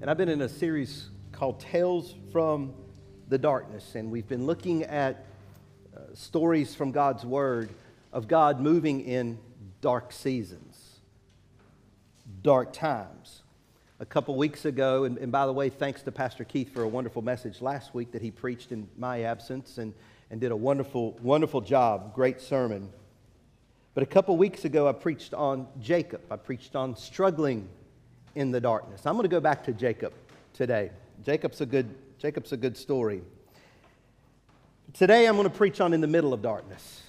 And I've been in a series called Tales from the Darkness, and we've been looking at uh, stories from God's Word of God moving in dark seasons, dark times. A couple weeks ago, and, and by the way, thanks to Pastor Keith for a wonderful message last week that he preached in my absence and, and did a wonderful, wonderful job, great sermon. But a couple weeks ago, I preached on Jacob. I preached on struggling in the darkness. I'm going to go back to Jacob today. Jacob's a good, Jacob's a good story. Today I'm going to preach on in the middle of darkness.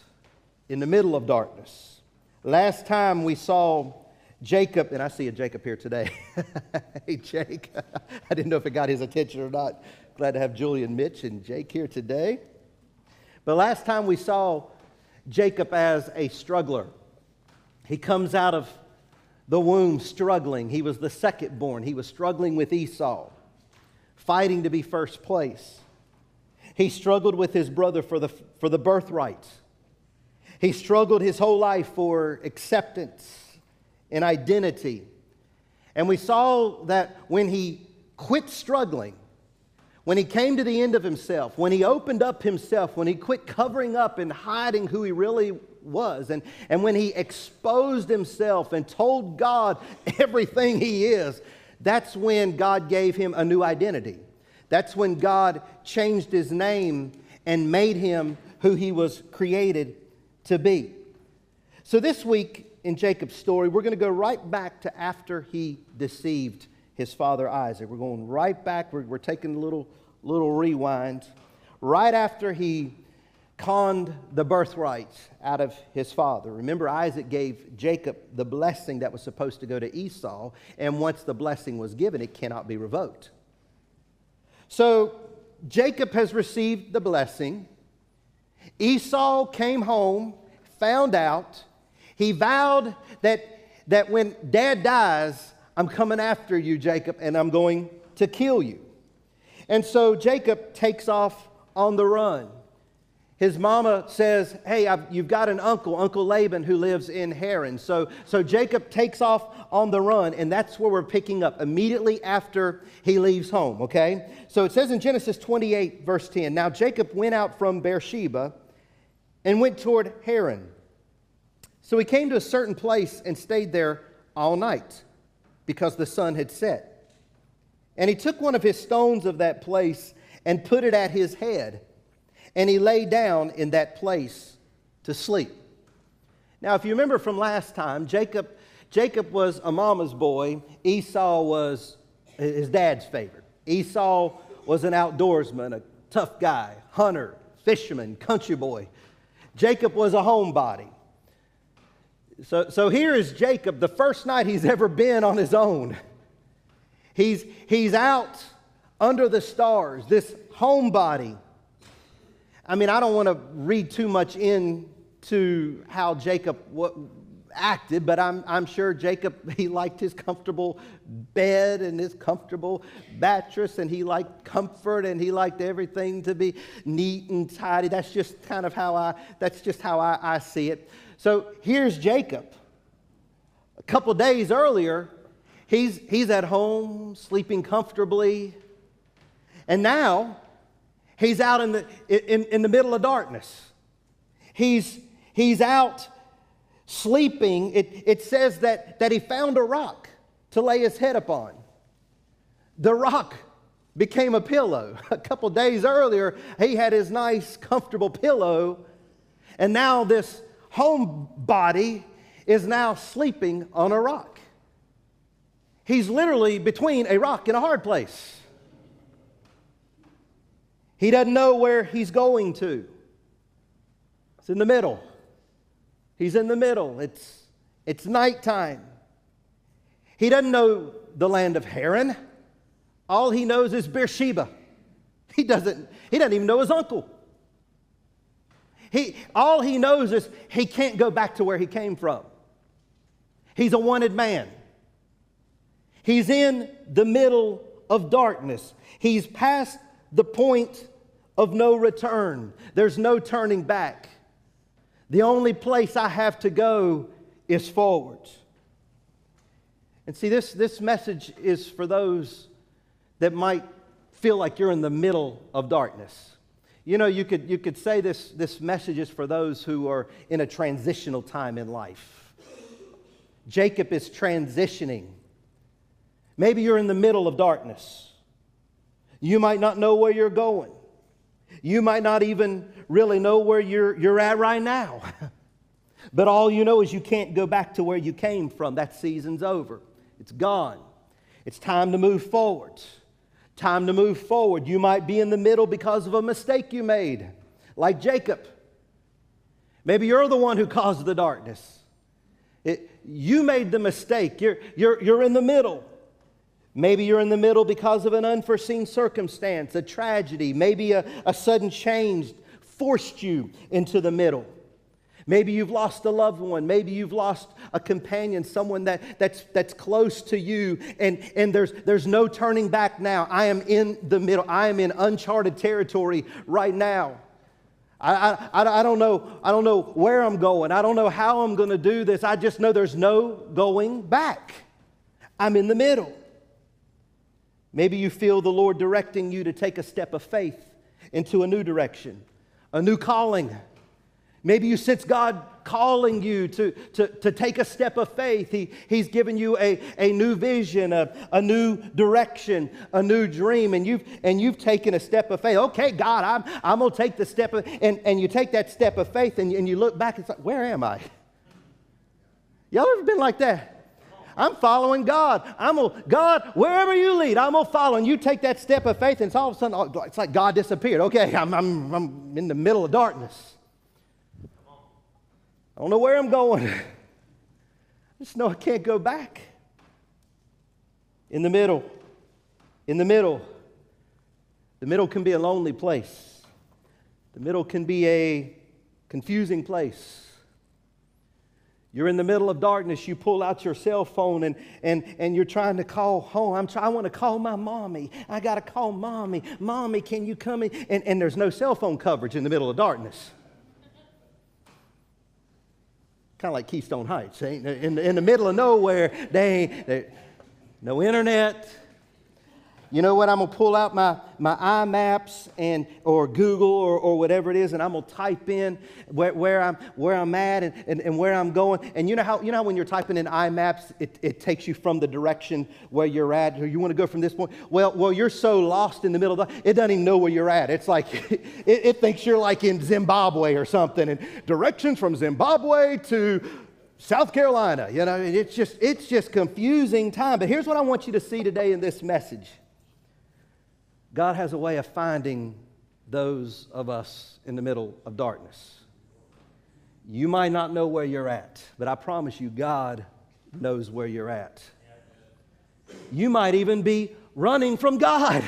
In the middle of darkness. Last time we saw Jacob, and I see a Jacob here today. hey, Jake. I didn't know if it got his attention or not. Glad to have Julian Mitch and Jake here today. But last time we saw Jacob as a struggler. He comes out of the womb struggling. He was the second born. He was struggling with Esau, fighting to be first place. He struggled with his brother for the, for the birthright. He struggled his whole life for acceptance and identity. And we saw that when he quit struggling, when he came to the end of himself, when he opened up himself, when he quit covering up and hiding who he really was. And, and when he exposed himself and told God everything he is, that's when God gave him a new identity. That's when God changed his name and made him who he was created to be. So, this week in Jacob's story, we're going to go right back to after he deceived his father Isaac. We're going right back, we're, we're taking a little, little rewind. Right after he conned the birthright out of his father. Remember, Isaac gave Jacob the blessing that was supposed to go to Esau, and once the blessing was given, it cannot be revoked. So Jacob has received the blessing. Esau came home, found out. He vowed that, that when dad dies, I'm coming after you, Jacob, and I'm going to kill you. And so Jacob takes off on the run his mama says, Hey, I've, you've got an uncle, Uncle Laban, who lives in Haran. So, so Jacob takes off on the run, and that's where we're picking up immediately after he leaves home, okay? So it says in Genesis 28, verse 10 Now Jacob went out from Beersheba and went toward Haran. So he came to a certain place and stayed there all night because the sun had set. And he took one of his stones of that place and put it at his head and he lay down in that place to sleep. Now, if you remember from last time, Jacob, Jacob was a mama's boy, Esau was his dad's favorite. Esau was an outdoorsman, a tough guy, hunter, fisherman, country boy. Jacob was a homebody. So, so here is Jacob, the first night he's ever been on his own. He's, he's out under the stars, this homebody I mean, I don't want to read too much into how Jacob acted, but I'm, I'm sure Jacob, he liked his comfortable bed and his comfortable mattress, and he liked comfort, and he liked everything to be neat and tidy. That's just kind of how I, that's just how I, I see it. So here's Jacob. A couple days earlier, he's, he's at home, sleeping comfortably, and now He's out in the, in, in the middle of darkness. He's, he's out sleeping. It, it says that, that he found a rock to lay his head upon. The rock became a pillow. A couple days earlier, he had his nice, comfortable pillow, and now this homebody is now sleeping on a rock. He's literally between a rock and a hard place. He doesn't know where he's going to. It's in the middle. He's in the middle. It's, it's nighttime. He doesn't know the land of Haran. All he knows is Beersheba. He doesn't, he doesn't even know his uncle. He, all he knows is he can't go back to where he came from. He's a wanted man. He's in the middle of darkness. He's past the point of no return. There's no turning back. The only place I have to go is forward. And see, this, this message is for those that might feel like you're in the middle of darkness. You know, you could, you could say this, this message is for those who are in a transitional time in life. Jacob is transitioning. Maybe you're in the middle of darkness. You might not know where you're going. You might not even really know where you're, you're at right now. but all you know is you can't go back to where you came from. That season's over, it's gone. It's time to move forward. Time to move forward. You might be in the middle because of a mistake you made, like Jacob. Maybe you're the one who caused the darkness. It, you made the mistake. You're, you're, you're in the middle. Maybe you're in the middle because of an unforeseen circumstance, a tragedy. Maybe a, a sudden change forced you into the middle. Maybe you've lost a loved one. Maybe you've lost a companion, someone that, that's, that's close to you, and, and there's, there's no turning back now. I am in the middle. I am in uncharted territory right now. I, I, I, don't know, I don't know where I'm going. I don't know how I'm going to do this. I just know there's no going back. I'm in the middle. Maybe you feel the Lord directing you to take a step of faith into a new direction, a new calling Maybe you sense God calling you to, to, to take a step of faith. He, he's given you a, a new vision, a, a new direction, a new dream, and you've, and you've taken a step of faith. Okay, God, I'm, I'm going to take the step of, and, and you take that step of faith and, and you look back it's like, where am I? Y'all ever been like that? I'm following God. I'm gonna, God, wherever you lead, I'm gonna follow. And you take that step of faith, and it's all of a sudden, oh, it's like God disappeared. Okay, I'm, I'm, I'm in the middle of darkness. I don't know where I'm going. I just know I can't go back. In the middle, in the middle, the middle can be a lonely place. The middle can be a confusing place. You're in the middle of darkness, you pull out your cell phone and, and, and you're trying to call home. I'm try, I want to call my mommy. I got to call mommy. Mommy, can you come in? And, and there's no cell phone coverage in the middle of darkness kind of like Keystone Heights, ain't in, in the middle of nowhere. They, they no internet, you know what? I'm going to pull out my, my iMaps and, or Google or, or whatever it is, and I'm going to type in where, where, I'm, where I'm at and, and, and where I'm going. And you know how, you know how when you're typing in iMaps, it, it takes you from the direction where you're at, or you want to go from this point? Well, well, you're so lost in the middle of the, it doesn't even know where you're at. It's like, it, it thinks you're like in Zimbabwe or something, and directions from Zimbabwe to South Carolina. You know, it's just, it's just confusing time. But here's what I want you to see today in this message. God has a way of finding those of us in the middle of darkness. You might not know where you're at, but I promise you, God knows where you're at. You might even be running from God.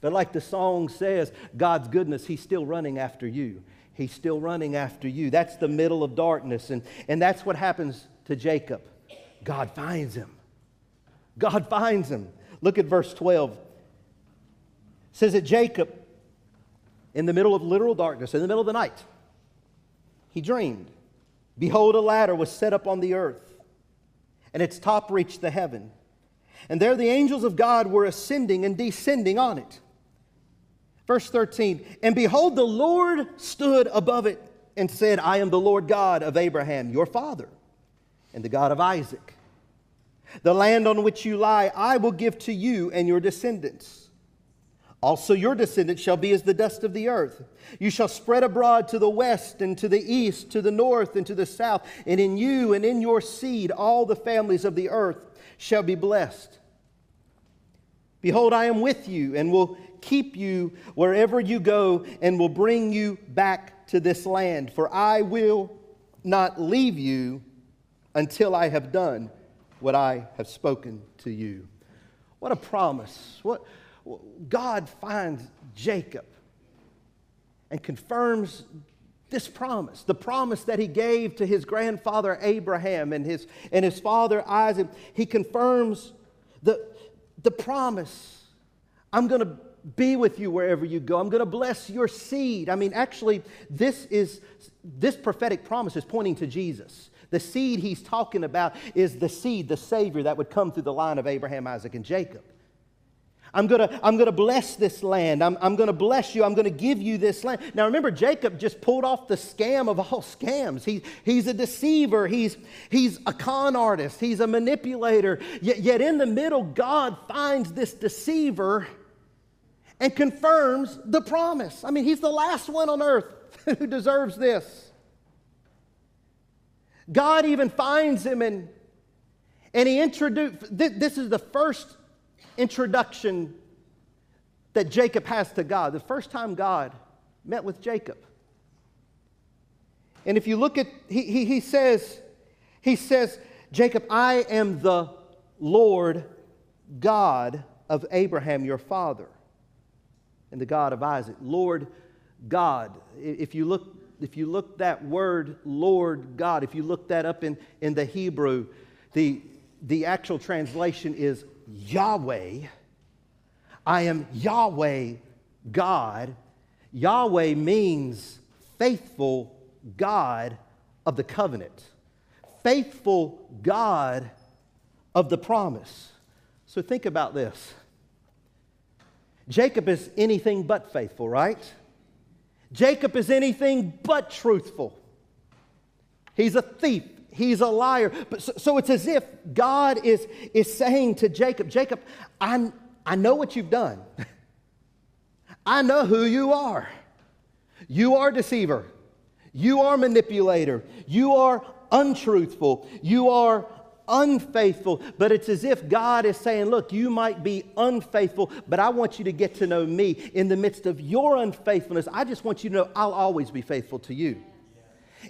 But like the song says, God's goodness, He's still running after you. He's still running after you. That's the middle of darkness. And, and that's what happens to Jacob. God finds him. God finds him. Look at verse 12 says that Jacob, in the middle of literal darkness, in the middle of the night, he dreamed. Behold, a ladder was set up on the earth, and its top reached the heaven. And there the angels of God were ascending and descending on it. Verse 13, and behold, the Lord stood above it and said, I am the Lord God of Abraham, your father, and the God of Isaac. The land on which you lie, I will give to you and your descendants. Also, your descendants shall be as the dust of the earth. You shall spread abroad to the west and to the east, to the north and to the south. And in you and in your seed, all the families of the earth shall be blessed. Behold, I am with you and will keep you wherever you go and will bring you back to this land. For I will not leave you until I have done what I have spoken to you. What a promise. What God finds Jacob and confirms this promise, the promise that he gave to his grandfather Abraham and his, and his father Isaac. He confirms the, the promise I'm going to be with you wherever you go. I'm going to bless your seed. I mean, actually, this is this prophetic promise is pointing to Jesus. The seed he's talking about is the seed, the Savior that would come through the line of Abraham, Isaac, and Jacob. I'm going to I'm to bless this land. I'm, I'm going to bless you. I'm going to give you this land. Now, remember, Jacob just pulled off the scam of all scams. He, he's a deceiver, he's, he's a con artist, he's a manipulator. Yet, yet, in the middle, God finds this deceiver and confirms the promise. I mean, he's the last one on earth who deserves this. God even finds him and, and he introduced, this is the first introduction that Jacob has to God, the first time God met with Jacob. And if you look at, he, he, he says, he says, Jacob, I am the Lord God of Abraham, your father, and the God of Isaac. Lord God. If you look, if you look that word, Lord God, if you look that up in, in the Hebrew, the, the actual translation is Yahweh. I am Yahweh God. Yahweh means faithful God of the covenant, faithful God of the promise. So think about this. Jacob is anything but faithful, right? Jacob is anything but truthful. He's a thief he's a liar. But so, so, it's as if God is, is saying to Jacob, Jacob, I, I know what you've done. I know who you are. You are deceiver. You are manipulator. You are untruthful. You are unfaithful. But it's as if God is saying, Look, you might be unfaithful, but I want you to get to know me. In the midst of your unfaithfulness, I just want you to know I'll always be faithful to you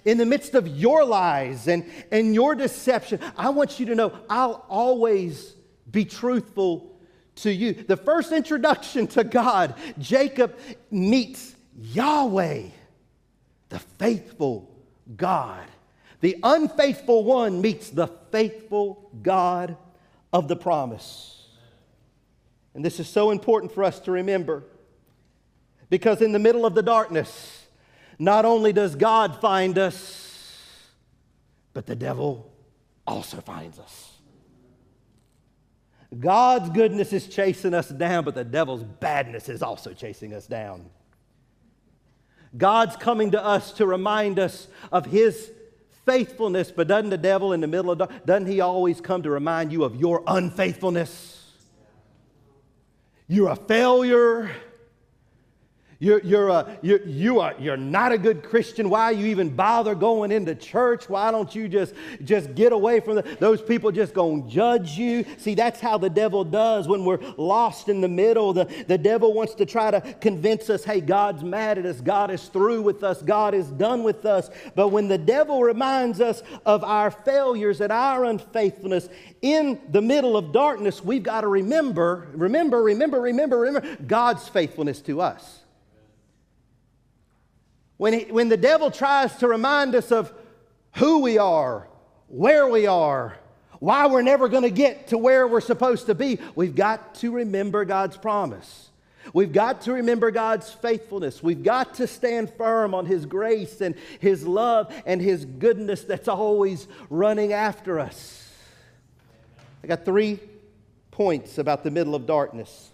in the midst of your lies and, and your deception, I want you to know I'll always be truthful to you. The first introduction to God, Jacob meets Yahweh, the faithful God. The unfaithful one meets the faithful God of the promise. And this is so important for us to remember because in the middle of the darkness, not only does God find us, but the devil also finds us. God's goodness is chasing us down, but the devil's badness is also chasing us down. God's coming to us to remind us of his faithfulness, but doesn't the devil in the middle of doesn't he always come to remind you of your unfaithfulness? You're a failure. You're, you're, a, you're, you are, you're not a good Christian. Why you even bother going into church? Why don't you just, just get away from the, those people just going to judge you? See, that's how the devil does when we're lost in the middle. The, the devil wants to try to convince us, hey, God's mad at us. God is through with us. God is done with us. But when the devil reminds us of our failures and our unfaithfulness in the middle of darkness, we've got to remember, remember, remember, remember, remember God's faithfulness to us. When, he, when the devil tries to remind us of who we are, where we are, why we're never going to get to where we're supposed to be, we've got to remember God's promise. We've got to remember God's faithfulness. We've got to stand firm on His grace and His love and His goodness that's always running after us. I got three points about the middle of darkness.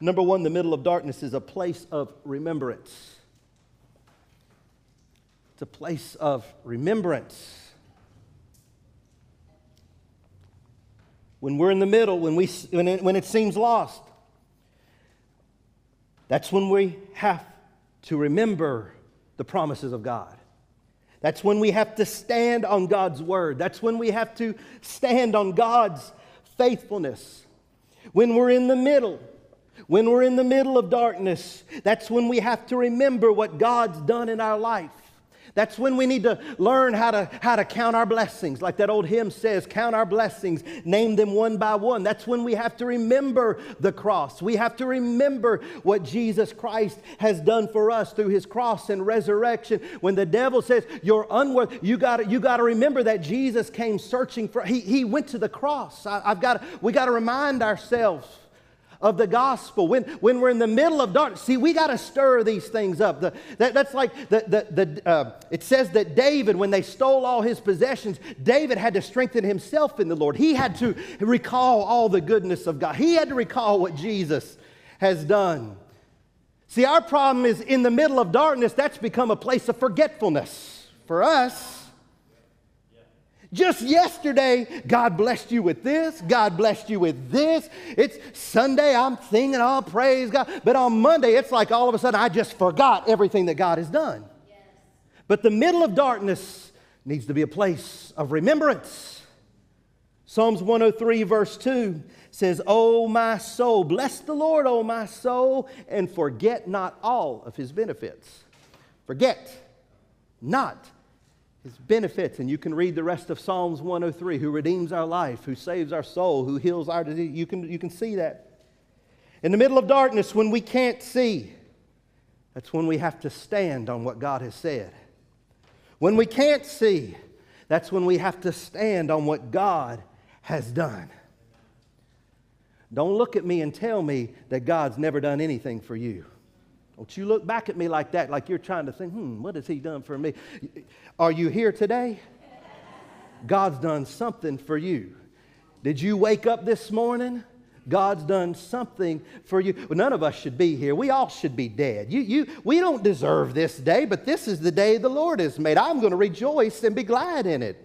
Number one, the middle of darkness is a place of remembrance. It's a place of remembrance. When we're in the middle, when, we, when, it, when it seems lost, that's when we have to remember the promises of God. That's when we have to stand on God's word. That's when we have to stand on God's faithfulness. When we're in the middle, when we're in the middle of darkness, that's when we have to remember what God's done in our life. That's when we need to learn how to, how to count our blessings. Like that old hymn says, count our blessings, name them one by one. That's when we have to remember the cross. We have to remember what Jesus Christ has done for us through his cross and resurrection. When the devil says, you're unworthy, you got you to remember that Jesus came searching for, he, he went to the cross. I, have got, we got to remind ourselves of the gospel, when, when we're in the middle of darkness, see, we got to stir these things up. The, that, that's like the, the, the, uh, it says that David, when they stole all his possessions, David had to strengthen himself in the Lord. He had to recall all the goodness of God, he had to recall what Jesus has done. See, our problem is in the middle of darkness, that's become a place of forgetfulness for us. Just yesterday, God blessed you with this. God blessed you with this. It's Sunday, I'm singing, all praise God. But on Monday, it's like all of a sudden I just forgot everything that God has done. Yes. But the middle of darkness needs to be a place of remembrance. Psalms 103, verse 2 says, Oh, my soul, bless the Lord, oh, my soul, and forget not all of his benefits. Forget not his benefits. And you can read the rest of Psalms 103 who redeems our life, who saves our soul, who heals our disease. You can, you can see that. In the middle of darkness, when we can't see, that's when we have to stand on what God has said. When we can't see, that's when we have to stand on what God has done. Don't look at me and tell me that God's never done anything for you. Don't you look back at me like that, like you're trying to think, hmm, what has he done for me? Are you here today? God's done something for you. Did you wake up this morning? God's done something for you. Well, none of us should be here. We all should be dead. You, you, we don't deserve this day, but this is the day the Lord has made. I'm going to rejoice and be glad in it.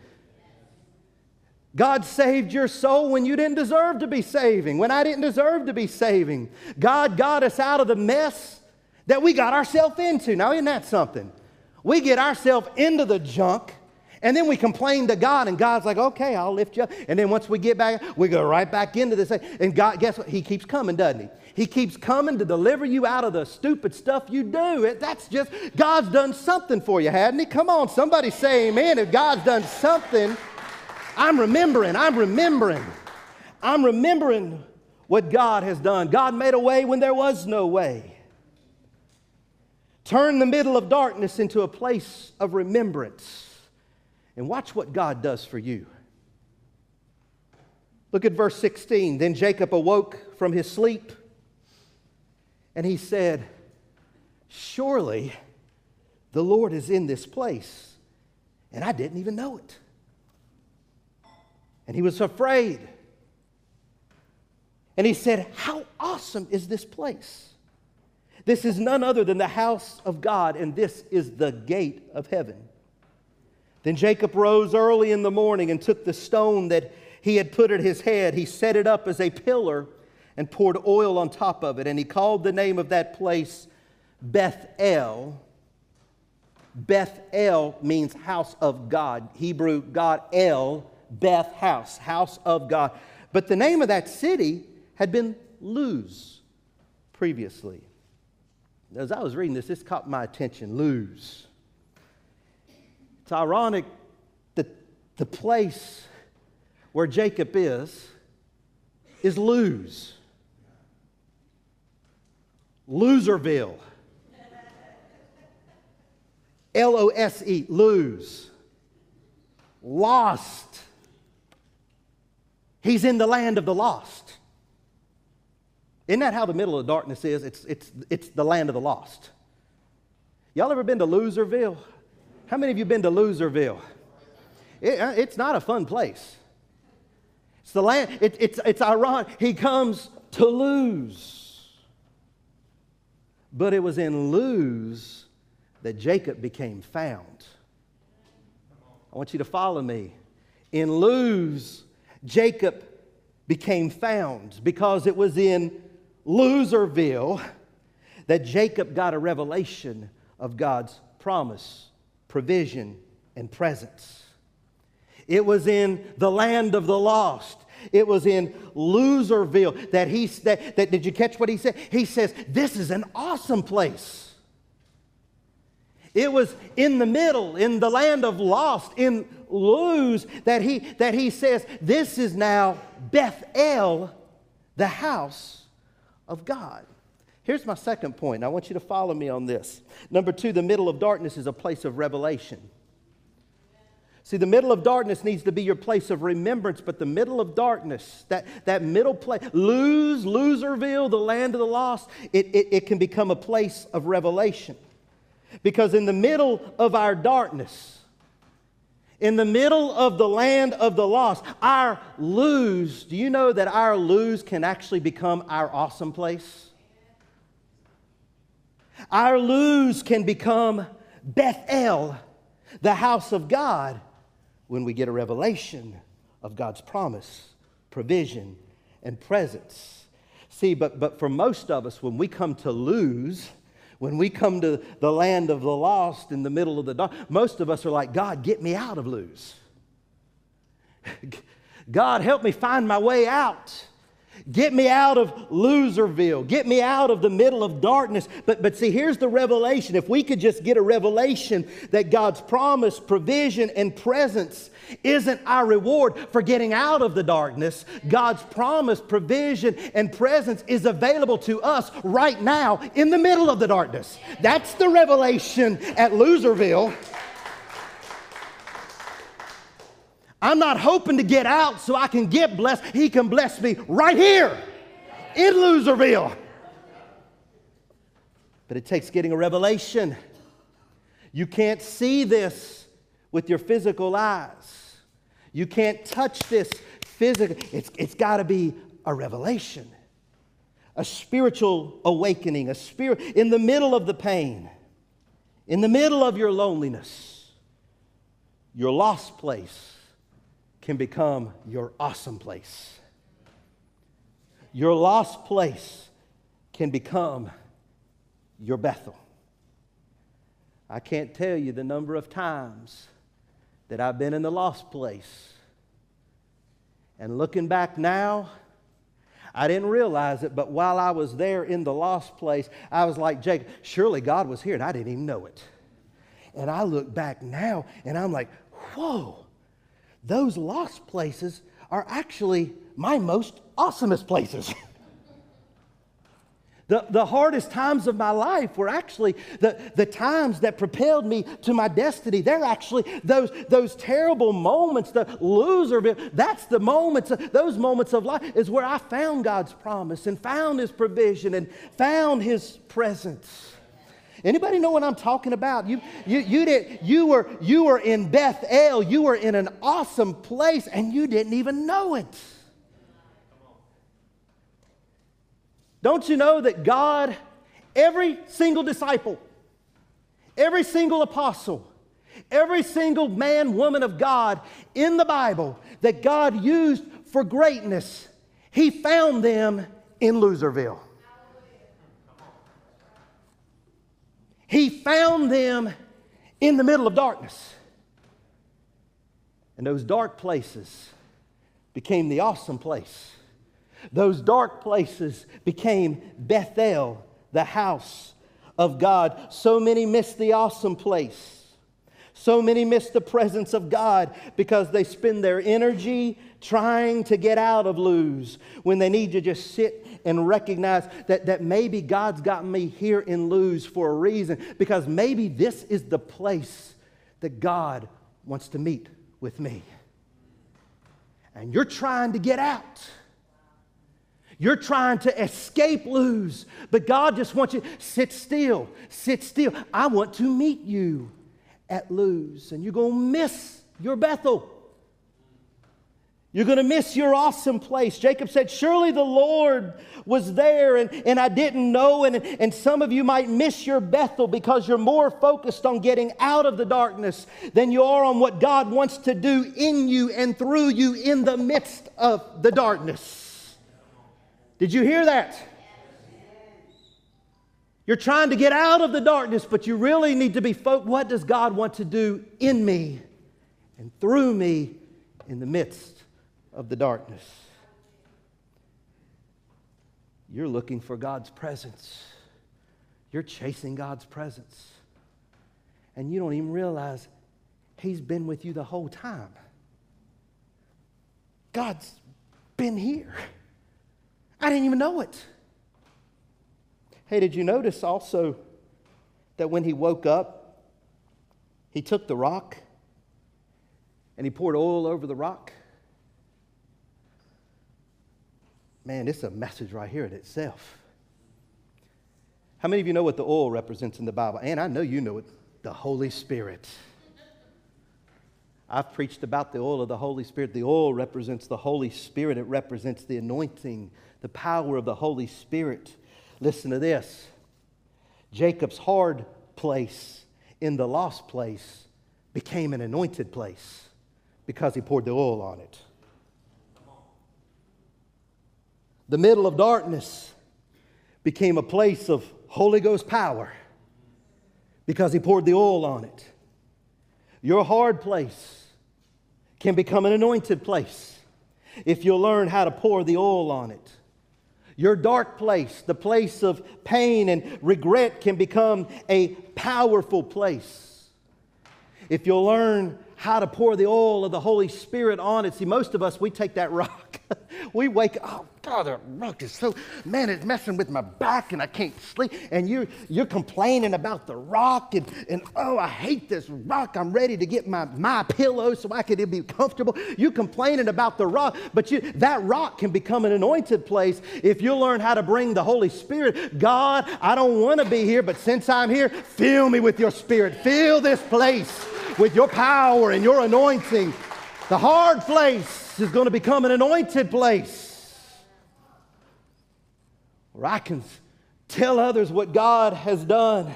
God saved your soul when you didn't deserve to be saving, when I didn't deserve to be saving. God got us out of the mess that we got ourselves into. Now, isn't that something? We get ourselves into the junk and then we complain to God, and God's like, okay, I'll lift you up. And then once we get back, we go right back into this. And God, guess what? He keeps coming, doesn't he? He keeps coming to deliver you out of the stupid stuff you do. That's just, God's done something for you, hadn't he? Come on, somebody say amen. If God's done something, I'm remembering, I'm remembering. I'm remembering what God has done. God made a way when there was no way. Turn the middle of darkness into a place of remembrance. And watch what God does for you. Look at verse 16. Then Jacob awoke from his sleep and he said, Surely the Lord is in this place. And I didn't even know it. And he was afraid. And he said, How awesome is this place? This is none other than the house of God, and this is the gate of heaven. Then Jacob rose early in the morning and took the stone that he had put at his head. He set it up as a pillar and poured oil on top of it. And he called the name of that place Bethel. Bethel means house of God. Hebrew, God El, Beth, house, house of God. But the name of that city had been Luz previously. As I was reading this, this caught my attention Luz. It's ironic that the place where Jacob is is Luz. Loserville. L O S E, lose. Lost. He's in the land of the lost. Isn't that how the middle of darkness is? It's, it's, it's the land of the lost. Y'all ever been to Loserville? How many of you been to Loserville? It, uh, it's not a fun place. It's the land, it, it's, it's ironic. He comes to Luz. But it was in Luz that Jacob became found. I want you to follow me. In lose, Jacob became found because it was in Loserville that Jacob got a revelation of God's promise, provision, and presence. It was in the land of the lost. It was in Loserville that he that, that did you catch what he said? He says, This is an awesome place. It was in the middle, in the land of lost, in Luz, that he that he says, This is now Bethel, the house of God. Here's my second point. I want you to follow me on this. Number two, the middle of darkness is a place of revelation. See, the middle of darkness needs to be your place of remembrance, but the middle of darkness, that, that middle place, Luz, Loserville, the land of the lost, it, it, it can become a place of revelation. Because in the middle of our darkness, in the middle of the land of the lost, our Luz, do you know that our Luz can actually become our awesome place? Our Luz can become Bethel, the house of God when we get a revelation of God's promise, provision, and presence. See, but, but for most of us, when we come to Luz, when we come to the land of the lost in the middle of the dark, most of us are like, God, get me out of Luz. God, help me find my way out. Get me out of Loserville. Get me out of the middle of darkness. But, but see, here's the revelation. If we could just get a revelation that God's promise, provision, and presence isn't our reward for getting out of the darkness, God's promise, provision, and presence is available to us right now in the middle of the darkness. That's the revelation at Loserville. I'm not hoping to get out so I can get blessed. He can bless me right here in Loserville. But it takes getting a revelation. You can't see this with your physical eyes. You can't touch this physically. It's, it's got to be a revelation, a spiritual awakening, a spirit in the middle of the pain, in the middle of your loneliness, your lost place can become your awesome place. Your lost place can become your Bethel. I can't tell you the number of times that I've been in the lost place. And looking back now, I didn't realize it, but while I was there in the lost place, I was like, Jake, surely God was here, and I didn't even know it. And I look back now, and I'm like, whoa, those lost places are actually my most awesomest places. the, the hardest times of my life were actually the, the times that propelled me to my destiny. They're actually those, those terrible moments, the loser, that's the moments, those moments of life is where I found God's promise and found His provision and found His presence. Anybody know what I'm talking about? You, you, you, did, you, were, you were in Bethel. You were in an awesome place and you didn't even know it. Don't you know that God, every single disciple, every single apostle, every single man, woman of God in the Bible that God used for greatness, He found them in Loserville. He found them in the middle of darkness. And those dark places became the awesome place. Those dark places became Bethel, the house of God. So many missed the awesome place. So many miss the presence of God because they spend their energy trying to get out of Luz when they need to just sit and recognize that, that maybe God's got me here in Luz for a reason because maybe this is the place that God wants to meet with me. And you're trying to get out. You're trying to escape Luz, but God just wants you sit still, sit still. I want to meet you at Luz, and you're going to miss your Bethel. You're going to miss your awesome place. Jacob said, Surely the Lord was there and, and I didn't know. And, and some of you might miss your Bethel because you're more focused on getting out of the darkness than you are on what God wants to do in you and through you in the midst of the darkness. Did you hear that? You're trying to get out of the darkness, but you really need to be focused. What does God want to do in me and through me in the midst of the darkness. You're looking for God's presence. You're chasing God's presence. And you don't even realize He's been with you the whole time. God's been here. I didn't even know it. Hey, did you notice also that when he woke up, he took the rock and he poured oil over the rock. Man, is a message right here in itself. How many of you know what the oil represents in the Bible? And I know you know it the Holy Spirit. I've preached about the oil of the Holy Spirit. The oil represents the Holy Spirit, it represents the anointing, the power of the Holy Spirit. Listen to this Jacob's hard place in the lost place became an anointed place because he poured the oil on it. The middle of darkness became a place of Holy Ghost power because he poured the oil on it. Your hard place can become an anointed place if you'll learn how to pour the oil on it. Your dark place, the place of pain and regret, can become a powerful place if you'll learn how to pour the oil of the Holy Spirit on it. See, most of us, we take that rock. we wake up, God, that rock is so, man, it's messing with my back and I can't sleep. And you're, you're complaining about the rock and, and, oh, I hate this rock. I'm ready to get my, my pillow so I can be comfortable. You're complaining about the rock, but you, that rock can become an anointed place if you learn how to bring the Holy Spirit. God, I don't want to be here, but since I'm here, fill me with your spirit. Fill this place with your power and your anointing. The hard place is going to become an anointed place where I can tell others what God has done.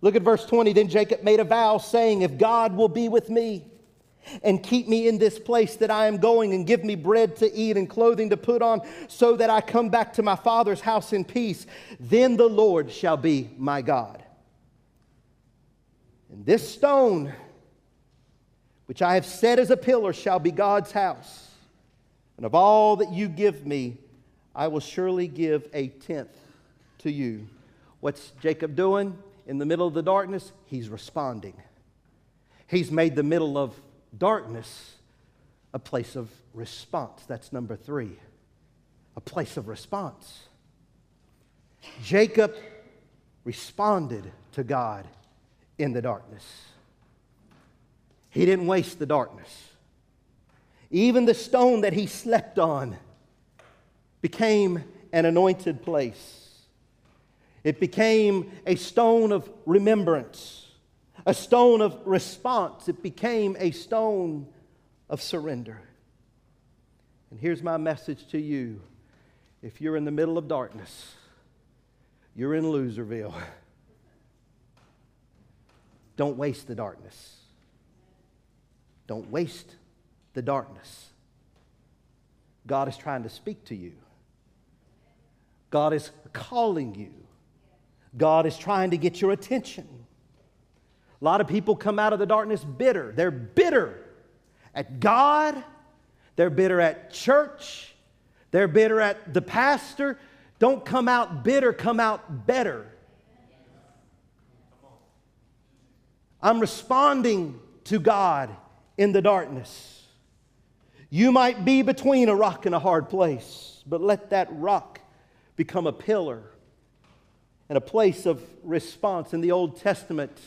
Look at verse 20. Then Jacob made a vow, saying, If God will be with me and keep me in this place that I am going, and give me bread to eat and clothing to put on, so that I come back to my father's house in peace, then the Lord shall be my God. And this stone, which I have set as a pillar, shall be God's house. And of all that you give me, I will surely give a tenth to you. What's Jacob doing in the middle of the darkness? He's responding. He's made the middle of darkness a place of response. That's number three, a place of response. Jacob responded to God in the darkness. He didn't waste the darkness. Even the stone that he slept on became an anointed place. It became a stone of remembrance, a stone of response. It became a stone of surrender. And here's my message to you if you're in the middle of darkness, you're in Loserville. Don't waste the darkness. Don't waste the darkness. God is trying to speak to you. God is calling you. God is trying to get your attention. A lot of people come out of the darkness bitter. They're bitter at God, they're bitter at church, they're bitter at the pastor. Don't come out bitter, come out better. I'm responding to God in the darkness. You might be between a rock and a hard place, but let that rock become a pillar and a place of response. In the Old Testament,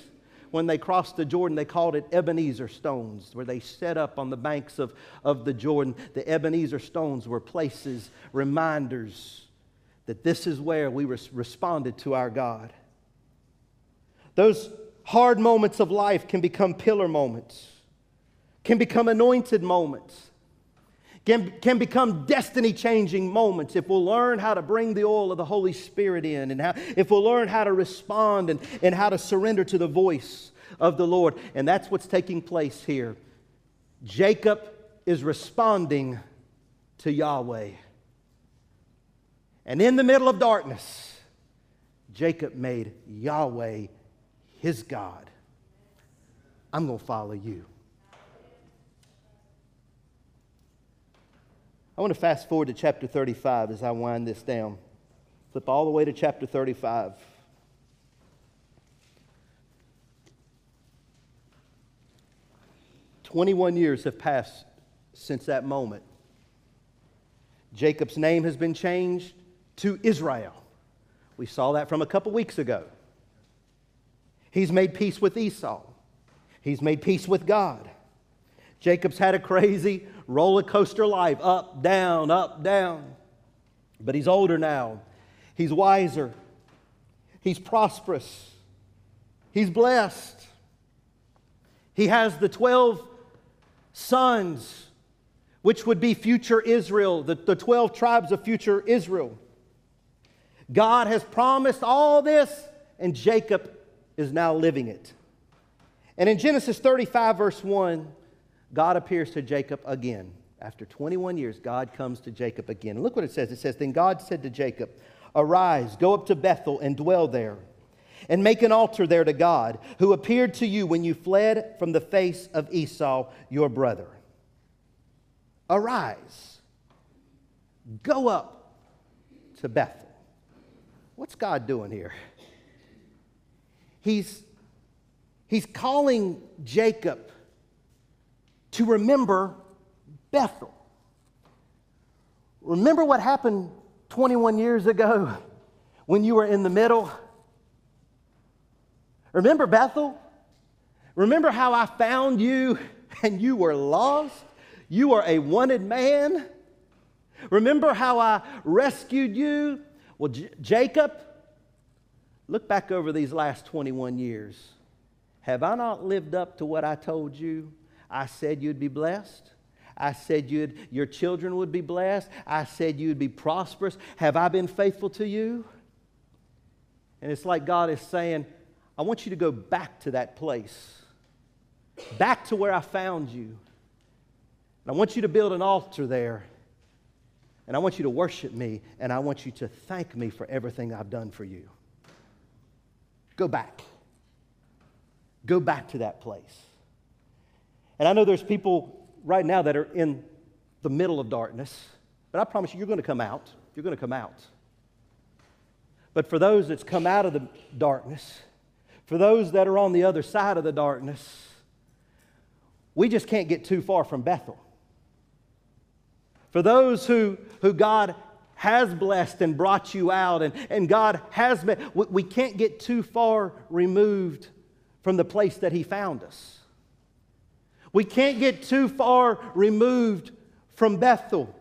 when they crossed the Jordan, they called it Ebenezer stones, where they set up on the banks of, of the Jordan. The Ebenezer stones were places, reminders that this is where we res- responded to our God. Those hard moments of life can become pillar moments, can become anointed moments can, can become destiny changing moments if we'll learn how to bring the oil of the Holy Spirit in and how, if we'll learn how to respond and, and how to surrender to the voice of the Lord. And that's what's taking place here. Jacob is responding to Yahweh. And in the middle of darkness, Jacob made Yahweh his God. I'm going to follow you. I want to fast forward to chapter 35 as I wind this down. Flip all the way to chapter 35. Twenty-one years have passed since that moment. Jacob's name has been changed to Israel. We saw that from a couple weeks ago. He's made peace with Esau. He's made peace with God. Jacob's had a crazy roller coaster life up, down, up, down. But he's older now. He's wiser. He's prosperous. He's blessed. He has the 12 sons, which would be future Israel, the, the 12 tribes of future Israel. God has promised all this, and Jacob is now living it. And in Genesis 35, verse 1, God appears to Jacob again. After 21 years, God comes to Jacob again. Look what it says. It says, Then God said to Jacob, Arise, go up to Bethel and dwell there, and make an altar there to God, who appeared to you when you fled from the face of Esau, your brother. Arise, go up to Bethel. What's God doing here? He's, he's calling Jacob to remember Bethel. Remember what happened 21 years ago when you were in the middle? Remember Bethel? Remember how I found you and you were lost? You were a wanted man? Remember how I rescued you? Well, J- Jacob, look back over these last 21 years. Have I not lived up to what I told you? I said you'd be blessed. I said you'd, your children would be blessed. I said you'd be prosperous. Have I been faithful to you? And it's like God is saying, I want you to go back to that place, back to where I found you. And I want you to build an altar there. And I want you to worship me. And I want you to thank me for everything I've done for you. Go back. Go back to that place. And I know there's people right now that are in the middle of darkness, but I promise you, you're going to come out. You're going to come out. But for those that's come out of the darkness, for those that are on the other side of the darkness, we just can't get too far from Bethel. For those who, who God has blessed and brought you out, and, and God has been, we, we can't get too far removed from the place that He found us. We can't get too far removed from Bethel.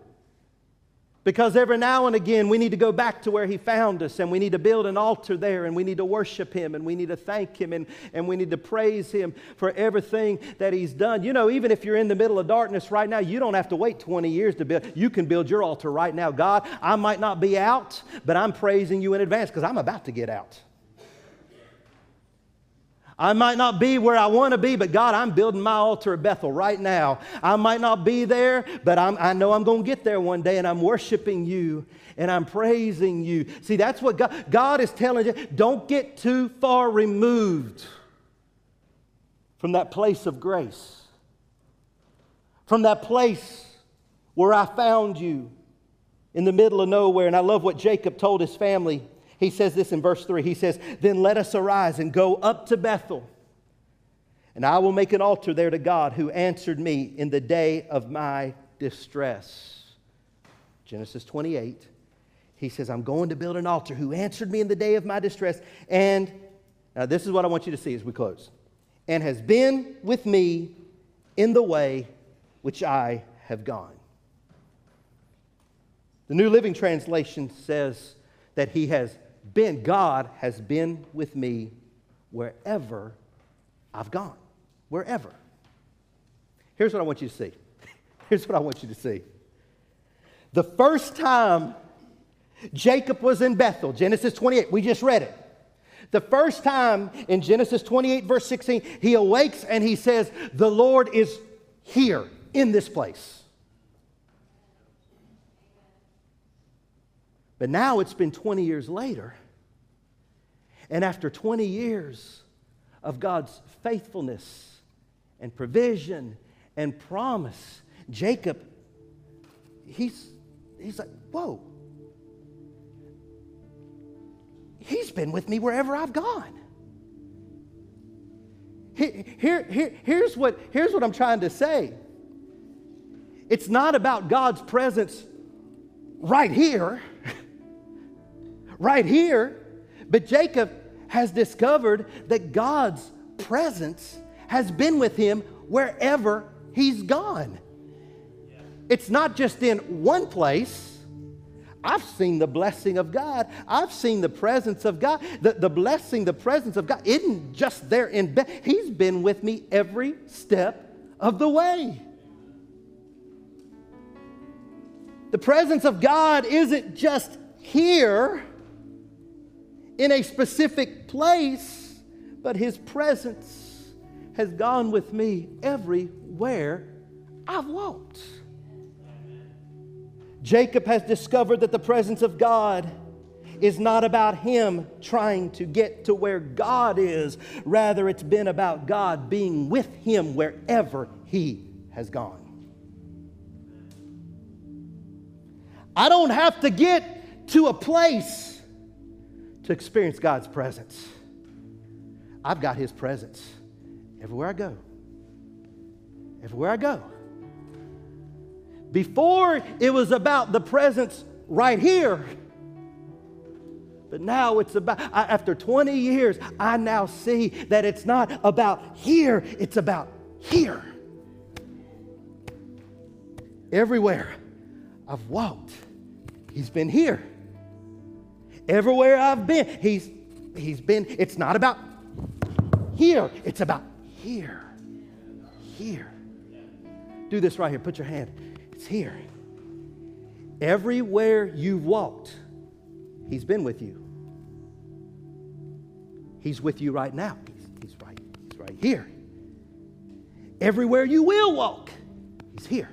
Because every now and again we need to go back to where He found us and we need to build an altar there and we need to worship Him and we need to thank Him and, and we need to praise Him for everything that He's done. You know, even if you're in the middle of darkness right now, you don't have to wait 20 years to build. You can build your altar right now. God, I might not be out, but I'm praising you in advance because I'm about to get out. I might not be where I want to be, but God, I'm building my altar at Bethel right now. I might not be there, but I'm, i know I'm going to get there one day, and I'm worshiping you and I'm praising you. See, that's what God, God is telling you. Don't get too far removed from that place of grace, from that place where I found you in the middle of nowhere. And I love what Jacob told his family he says this in verse 3. He says, Then let us arise and go up to Bethel, and I will make an altar there to God who answered me in the day of my distress. Genesis 28. He says, I'm going to build an altar who answered me in the day of my distress. And now this is what I want you to see as we close. And has been with me in the way which I have gone. The New Living Translation says that he has been, God has been with me wherever I've gone. Wherever. Here's what I want you to see. Here's what I want you to see. The first time Jacob was in Bethel, Genesis 28, we just read it. The first time in Genesis 28, verse 16, he awakes and he says, The Lord is here in this place. But now it's been 20 years later. And after 20 years of God's faithfulness and provision and promise, Jacob, he's, he's like, whoa. He's been with me wherever I've gone. Here, here, here's, what, here's what I'm trying to say. It's not about God's presence right here right here. But Jacob has discovered that God's presence has been with him wherever He's gone. It's not just in one place. I've seen the blessing of God. I've seen the presence of God. The, the blessing, the presence of God isn't just there in bed. He's been with me every step of the way. The presence of God isn't just here in a specific place, but His presence has gone with me everywhere I've walked. Jacob has discovered that the presence of God is not about him trying to get to where God is. Rather, it's been about God being with him wherever he has gone. I don't have to get to a place to experience God's presence. I've got his presence everywhere I go. Everywhere I go. Before, it was about the presence right here. But now it's about, after 20 years, I now see that it's not about here, it's about here. Everywhere I've walked, He's been here. Everywhere I've been, He's, he's been, it's not about here, it's about here. Here. Do this right here. Put your hand it's here. Everywhere you've walked, He's been with you. He's with you right now. He's, he's right. He's right here. Everywhere you will walk, He's here.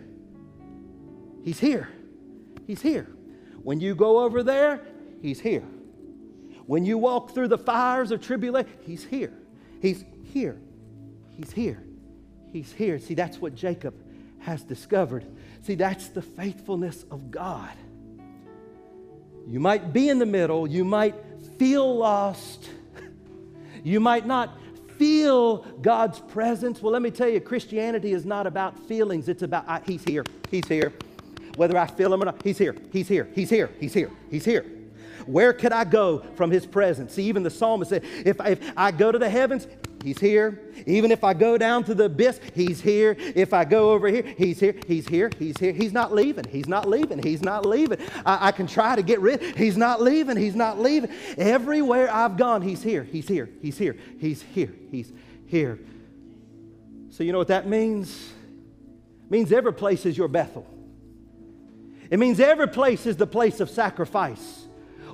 He's here. He's here. When you go over there, He's here. When you walk through the fires of tribulation, He's here. He's here. He's here. He's here. See, that's what Jacob has discovered. See, that's the faithfulness of God. You might be in the middle, you might feel lost, you might not feel God's presence. Well, let me tell you, Christianity is not about feelings, it's about I, He's here, He's here. Whether I feel Him or not, He's here, He's here, He's here, He's here, He's here. Where could I go from His presence? See, even the psalmist said, if, if I go to the heavens, He's here. Even if I go down to the abyss, He's here. If I go over here, He's here. He's here. He's here. He's not leaving. He's not leaving. He's not leaving. I, I, can try to get rid. He's not leaving. He's not leaving. Everywhere I've gone, He's here. He's here. He's here. He's here. He's here. So you know what that means? It means every place is your Bethel. It means every place is the place of sacrifice.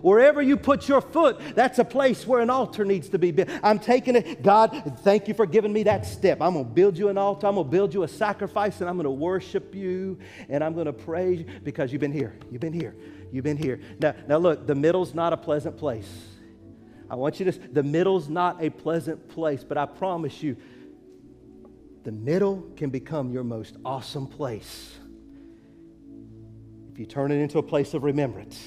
Wherever you put your foot, that's a place where an altar needs to be built. I'm taking it. God, thank you for giving me that step. I'm going to build you an altar. I'm going to build you a sacrifice, and I'm going to worship you, and I'm going to praise you because you've been here. You've been here. You've been here. Now, now look, the middle's not a pleasant place. I want you to, the middle's not a pleasant place, but I promise you, the middle can become your most awesome place if you turn it into a place of remembrance.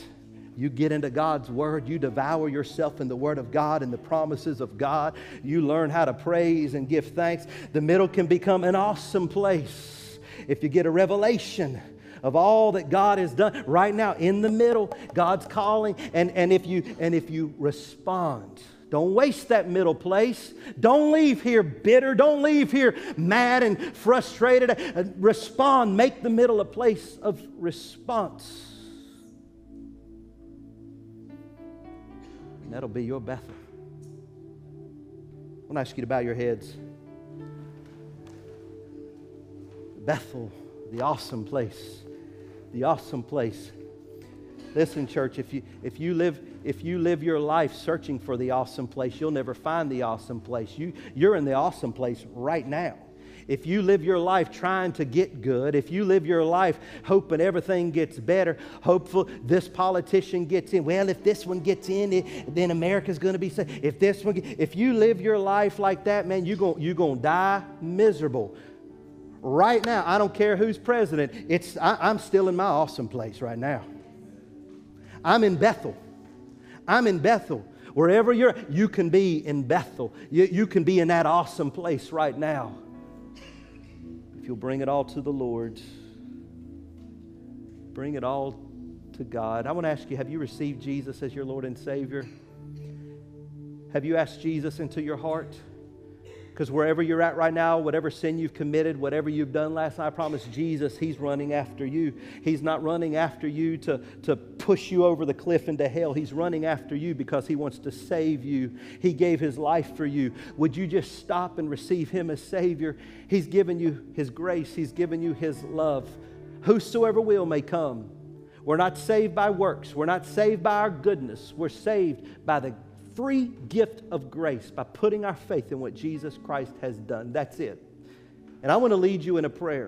You get into God's Word, you devour yourself in the Word of God and the promises of God. You learn how to praise and give thanks. The middle can become an awesome place if you get a revelation of all that God has done right now in the middle God's calling and, and if you and if you respond don't waste that middle place. Don't leave here bitter. Don't leave here mad and frustrated. Uh, respond. Make the middle a place of response. And that'll be your Bethel. I want to ask you to bow your heads. Bethel, the awesome place. The awesome place. Listen, church, if you, if, you live, if you live your life searching for the awesome place, you'll never find the awesome place. You, you're in the awesome place right now if you live your life trying to get good, if you live your life hoping everything gets better, hopeful this politician gets in, well, if this one gets in, it, then America's going to be safe. If this one, if you live your life like that, man, you're going you're going to die miserable. Right now, I don't care who's president. It's I, I'm still in my awesome place right now. I'm in Bethel. I'm in Bethel. Wherever you're, you can be in Bethel. You, you can be in that awesome place right now you'll bring it all to the Lord, bring it all to God. I want to ask you have you received Jesus as your Lord and Savior? Have you asked Jesus into your heart? Because wherever you're at right now, whatever sin you've committed, whatever you've done last night, I promise Jesus, He's running after you. He's not running after you to, to push you over the cliff into hell. He's running after you because He wants to save you. He gave His life for you. Would you just stop and receive Him as Savior? He's given you His grace, He's given you His love. Whosoever will may come. We're not saved by works. We're not saved by our goodness. We're saved by the free gift of grace by putting our faith in what Jesus Christ has done. That's it. And I want to lead you in a prayer.